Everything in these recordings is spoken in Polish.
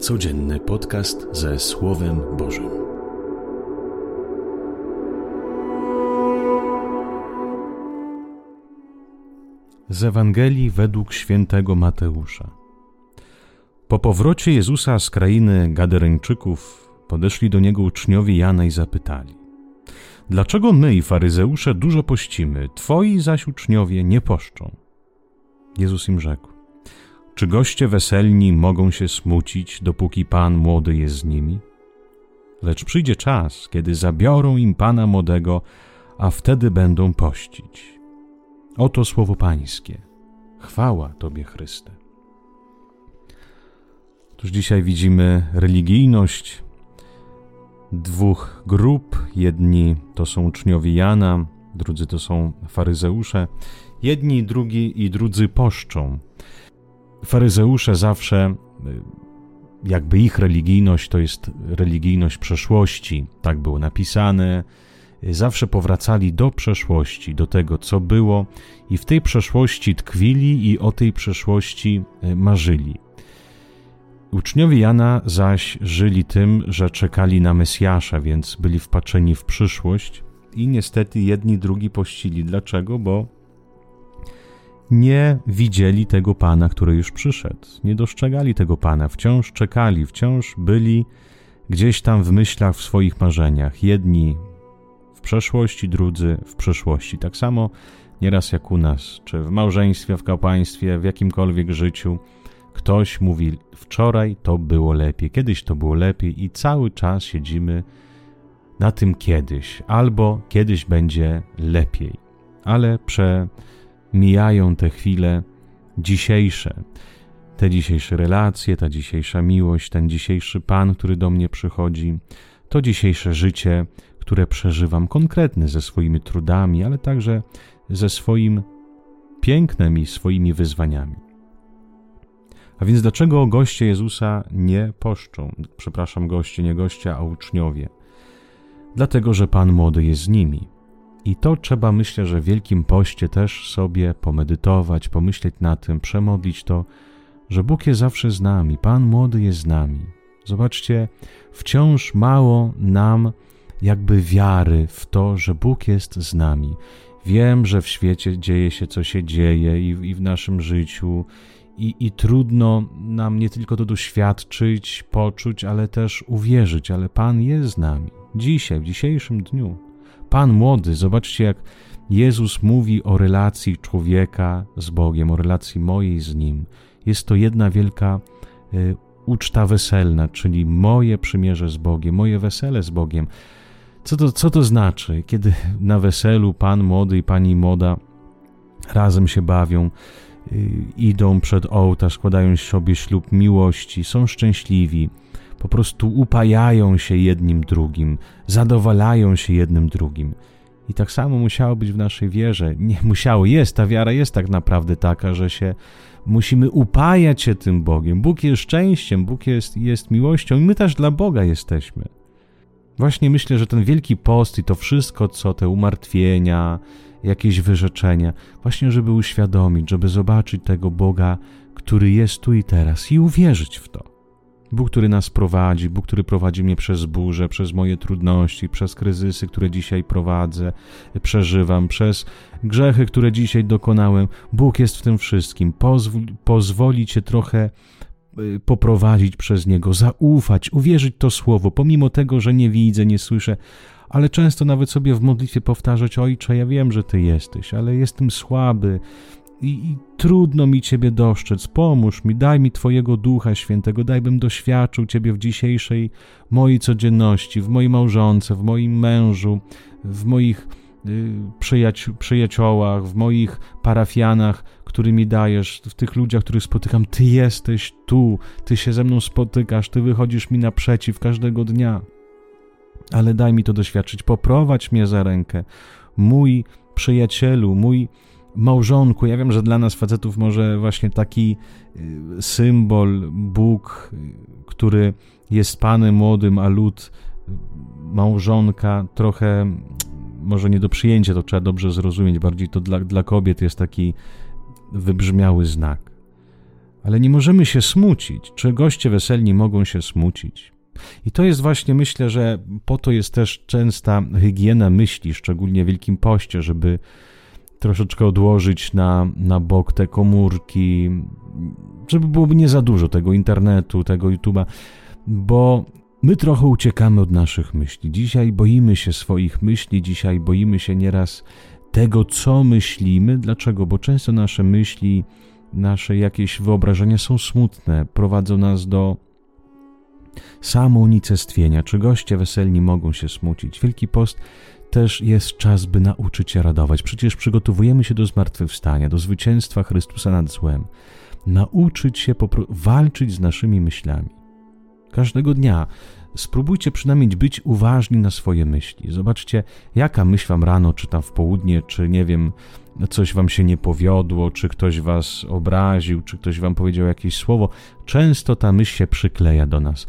Codzienny podcast ze Słowem Bożym. Z Ewangelii według świętego Mateusza. Po powrocie Jezusa z krainy Gadereńczyków podeszli do niego uczniowie Jana i zapytali: Dlaczego my i faryzeusze dużo pościmy, twoi zaś uczniowie nie poszczą? Jezus im rzekł: czy goście weselni mogą się smucić, dopóki pan młody jest z nimi? Lecz przyjdzie czas, kiedy zabiorą im pana młodego, a wtedy będą pościć. Oto słowo Pańskie. Chwała Tobie, Chryste. Otóż dzisiaj widzimy religijność dwóch grup. Jedni to są uczniowie Jana, drudzy to są faryzeusze. Jedni, drugi i drudzy poszczą. Faryzeusze zawsze, y, jakby ich religijność to jest religijność przeszłości, tak było napisane, y, zawsze powracali do przeszłości, do tego, co było, i w tej przeszłości tkwili i o tej przeszłości y, marzyli. Uczniowie Jana zaś żyli tym, że czekali na Mesjasza, więc byli wpatrzeni w przyszłość i niestety jedni drugi pościli. Dlaczego? Bo nie widzieli tego Pana, który już przyszedł, nie dostrzegali tego Pana, wciąż czekali, wciąż byli gdzieś tam w myślach, w swoich marzeniach. Jedni w przeszłości, drudzy w przyszłości. Tak samo nieraz jak u nas, czy w małżeństwie, w kapłaństwie, w jakimkolwiek życiu. Ktoś mówi, wczoraj to było lepiej, kiedyś to było lepiej, i cały czas siedzimy na tym kiedyś, albo kiedyś będzie lepiej. Ale prze mijają te chwile dzisiejsze, te dzisiejsze relacje, ta dzisiejsza miłość, ten dzisiejszy Pan, który do mnie przychodzi, to dzisiejsze życie, które przeżywam konkretne ze swoimi trudami, ale także ze swoim pięknem i swoimi wyzwaniami. A więc dlaczego goście Jezusa nie poszczą? Przepraszam, goście, nie goście, a uczniowie. Dlatego, że Pan młody jest z nimi. I to trzeba, myślę, że w Wielkim Poście też sobie pomedytować, pomyśleć na tym, przemodlić to, że Bóg jest zawsze z nami, Pan młody jest z nami. Zobaczcie, wciąż mało nam jakby wiary w to, że Bóg jest z nami. Wiem, że w świecie dzieje się, co się dzieje i, i w naszym życiu, i, i trudno nam nie tylko to doświadczyć, poczuć, ale też uwierzyć, ale Pan jest z nami. Dzisiaj, w dzisiejszym dniu. Pan młody, zobaczcie, jak Jezus mówi o relacji człowieka z Bogiem, o relacji mojej z Nim. Jest to jedna wielka y, uczta weselna, czyli moje przymierze z Bogiem, moje wesele z Bogiem. Co to, co to znaczy, kiedy na weselu Pan młody i Pani młoda razem się bawią, y, idą przed ołtarz, składają sobie ślub miłości, są szczęśliwi, po prostu upajają się jednym drugim, zadowalają się jednym drugim. I tak samo musiało być w naszej wierze. Nie musiało, jest, ta wiara jest tak naprawdę taka, że się musimy upajać się tym Bogiem. Bóg jest szczęściem, Bóg jest, jest miłością i my też dla Boga jesteśmy. Właśnie myślę, że ten wielki post i to wszystko, co te umartwienia, jakieś wyrzeczenia, właśnie żeby uświadomić, żeby zobaczyć tego Boga, który jest tu i teraz i uwierzyć w to. Bóg, który nas prowadzi, Bóg, który prowadzi mnie przez burzę, przez moje trudności, przez kryzysy, które dzisiaj prowadzę, przeżywam, przez grzechy, które dzisiaj dokonałem. Bóg jest w tym wszystkim. Pozwól, pozwoli Cię trochę y, poprowadzić przez Niego, zaufać, uwierzyć to słowo, pomimo tego, że nie widzę, nie słyszę, ale często nawet sobie w modlitwie powtarzać: Ojcze, ja wiem, że Ty jesteś, ale jestem słaby, i, i, trudno mi Ciebie dostrzec. Pomóż mi, daj mi Twojego Ducha Świętego, daj bym doświadczył Ciebie w dzisiejszej mojej codzienności, w mojej małżonce, w moim mężu, w moich y, przyjaci przyjaciołach, w moich parafianach, którymi dajesz, w tych ludziach, których spotykam. Ty jesteś tu, Ty się ze mną spotykasz, Ty wychodzisz mi naprzeciw każdego dnia. Ale daj mi to doświadczyć, poprowadź mnie za rękę. Mój przyjacielu, mój małżonku. Ja wiem, że dla nas facetów może właśnie taki y, symbol, Bóg, który jest Panem młodym, a lud, y, małżonka, trochę może nie do przyjęcia, to trzeba dobrze zrozumieć. Bardziej to dla, dla kobiet jest taki wybrzmiały znak. ale nie możemy się smucić. Czy goście weselni mogą się smucić? I to jest właśnie, myślę, że po to jest też częsta hygiena myśli, szczególnie w Wielkim Poście, żeby troszeczkę odłożyć na, na bok te komórki, żeby byłoby nie za dużo tego internetu, tego YouTube'a, bo my trochę uciekamy od naszych myśli. Dzisiaj boimy się swoich myśli, dzisiaj boimy się nieraz tego, co myślimy. Dlaczego? Bo często nasze myśli, nasze jakieś wyobrażenia są smutne, prowadzą nas do samounicestwienia. Czy goście weselni mogą się smucić? Wielki Post też jest czas, by nauczyć się radować. Przecież przygotowujemy się do zmartwychwstania, do zwycięstwa Chrystusa nad złem. Nauczyć się walczyć z naszymi myślami. Każdego dnia spróbujcie przynajmniej być uważni na swoje myśli. Zobaczcie, jaka myśl wam rano, czy tam w południe, czy nie wiem, coś wam się nie powiodło, czy ktoś was obraził, czy ktoś wam powiedział jakieś słowo. Często ta myśl się przykleja do nas.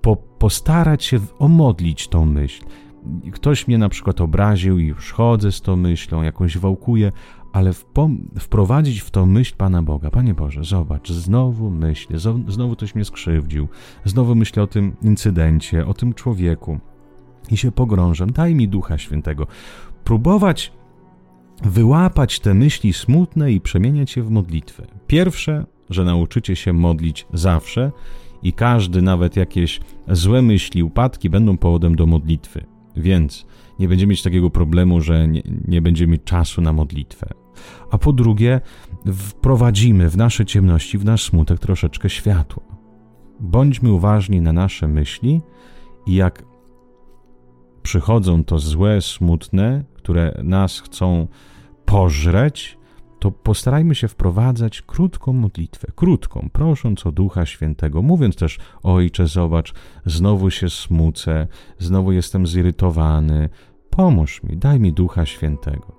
Po, postarać się omodlić tą myśl. Ktoś mnie na przykład obraził i już chodzę z tą myślą, jakąś wałkuję, ale wprowadzić w tą myśl Pana Boga. Panie Boże, zobacz, znowu myślę, znowu ktoś mnie skrzywdził, znowu myślę o tym incydencie, o tym człowieku i się pogrążam. Daj mi Ducha Świętego. Próbować wyłapać te myśli smutne i przemieniać je w modlitwę. Pierwsze, że nauczycie się modlić zawsze i każdy, nawet jakieś złe myśli, upadki będą powodem do modlitwy. Więc nie będziemy mieć takiego problemu, że nie, nie będziemy mieć czasu na modlitwę. A po drugie, wprowadzimy w nasze ciemności, w nasz smutek troszeczkę światła. Bądźmy uważni na nasze myśli i jak przychodzą to złe, smutne, które nas chcą pożreć, to postarajmy się wprowadzać krótką modlitwę, krótką, prosząc o Ducha Świętego, mówiąc też: Ojcze, zobacz, znowu się smucę, znowu jestem zirytowany, pomóż mi, daj mi Ducha Świętego.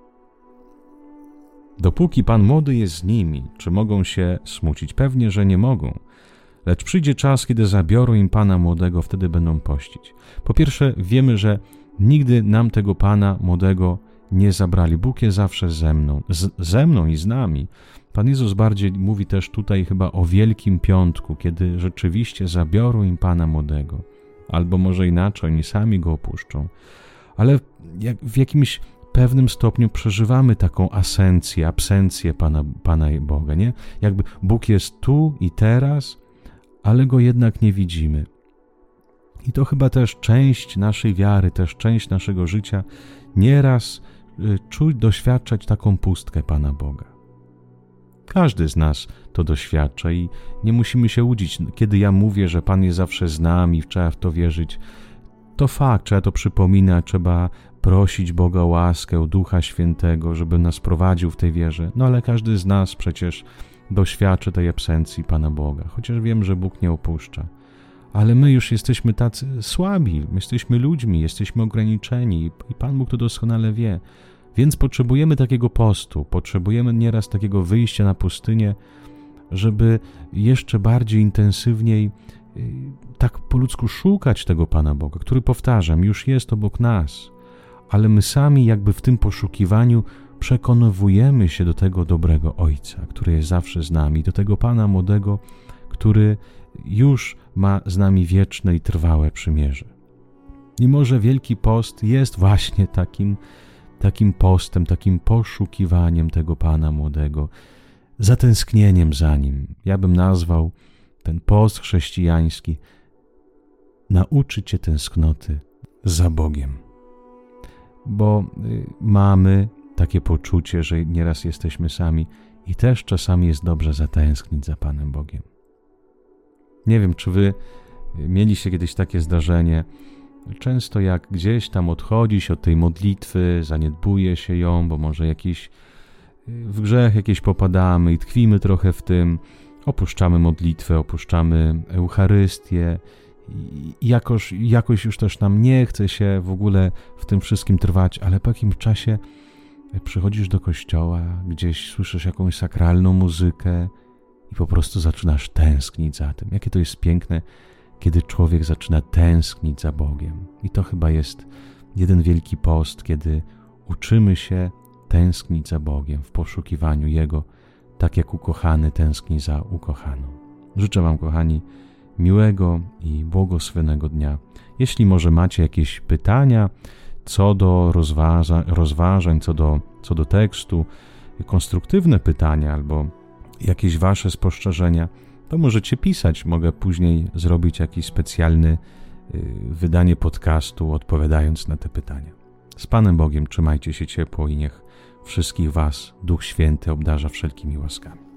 Dopóki Pan młody jest z nimi, czy mogą się smucić? Pewnie, że nie mogą. Lecz przyjdzie czas, kiedy zabiorą im Pana młodego, wtedy będą pościć. Po pierwsze, wiemy, że nigdy nam tego Pana młodego nie zabrali. Bóg jest zawsze ze mną, z, ze mną i z nami. Pan Jezus bardziej mówi też tutaj chyba o Wielkim Piątku, kiedy rzeczywiście zabiorą im Pana młodego. Albo może inaczej, oni sami go opuszczą. Ale jak, w jakimś pewnym stopniu przeżywamy taką asencję, absencję Pana, Pana Boga, nie? Jakby Bóg jest tu i teraz, ale Go jednak nie widzimy. I to chyba też część naszej wiary, też część naszego życia nieraz czuć, doświadczać taką pustkę Pana Boga. Każdy z nas to doświadcza i nie musimy się łudzić. Kiedy ja mówię, że Pan jest zawsze z nami, trzeba w to wierzyć, to fakt, trzeba to przypominać, trzeba prosić Boga o łaskę, o Ducha Świętego, żeby nas prowadził w tej wierze. No ale każdy z nas przecież doświadczy tej absencji Pana Boga, chociaż wiem, że Bóg nie opuszcza. Ale my już jesteśmy tacy słabi, my jesteśmy ludźmi, jesteśmy ograniczeni i Pan Bóg to doskonale wie. Więc potrzebujemy takiego postu, potrzebujemy nieraz takiego wyjścia na pustynię, żeby jeszcze bardziej intensywniej y, tak po ludzku szukać tego Pana Boga, który powtarzam, już jest obok nas, ale my sami jakby w tym poszukiwaniu przekonywujemy się do tego dobrego Ojca, który jest zawsze z nami, do tego Pana młodego, który już ma z nami wieczne i trwałe przymierze. I może Wielki Post jest właśnie takim, takim postem, takim poszukiwaniem tego Pana młodego, zatęsknieniem za Nim. Ja bym nazwał ten post chrześcijański nauczyć Cię tęsknoty za Bogiem. Bo y, mamy takie poczucie, że nieraz jesteśmy sami i też czasami jest dobrze zatęsknić za Panem Bogiem. Nie wiem, czy wy mieliście kiedyś takie zdarzenie. Często jak gdzieś tam odchodzi się od tej modlitwy, zaniedbuje się ją, bo może jakiś w grzech jakieś popadamy i tkwimy trochę w tym, opuszczamy modlitwę, opuszczamy Eucharystię i jakoś, jakoś już też nam nie chce się w ogóle w tym wszystkim trwać, ale po jakimś czasie przychodzisz do kościoła, gdzieś słyszysz jakąś sakralną muzykę i po prostu zaczynasz tęsknić za tym. Jakie to jest piękne, kiedy człowiek zaczyna tęsknić za Bogiem. I to chyba jest jeden wielki post, kiedy uczymy się tęsknić za Bogiem w poszukiwaniu Jego tak jak ukochany tęskni za ukochaną. Życzę Wam, kochani, miłego i błogosławionego dnia. Jeśli może macie jakieś pytania co do rozważa, rozważań, co do, co do tekstu, konstruktywne pytania albo jakieś Wasze spostrzeżenia, to możecie pisać. Mogę później zrobić jakiś specjalny y, wydanie podcastu, odpowiadając na te pytania. Z Panem Bogiem trzymajcie się ciepło i niech wszystkich Was Duch Święty obdarza wszelkimi łaskami.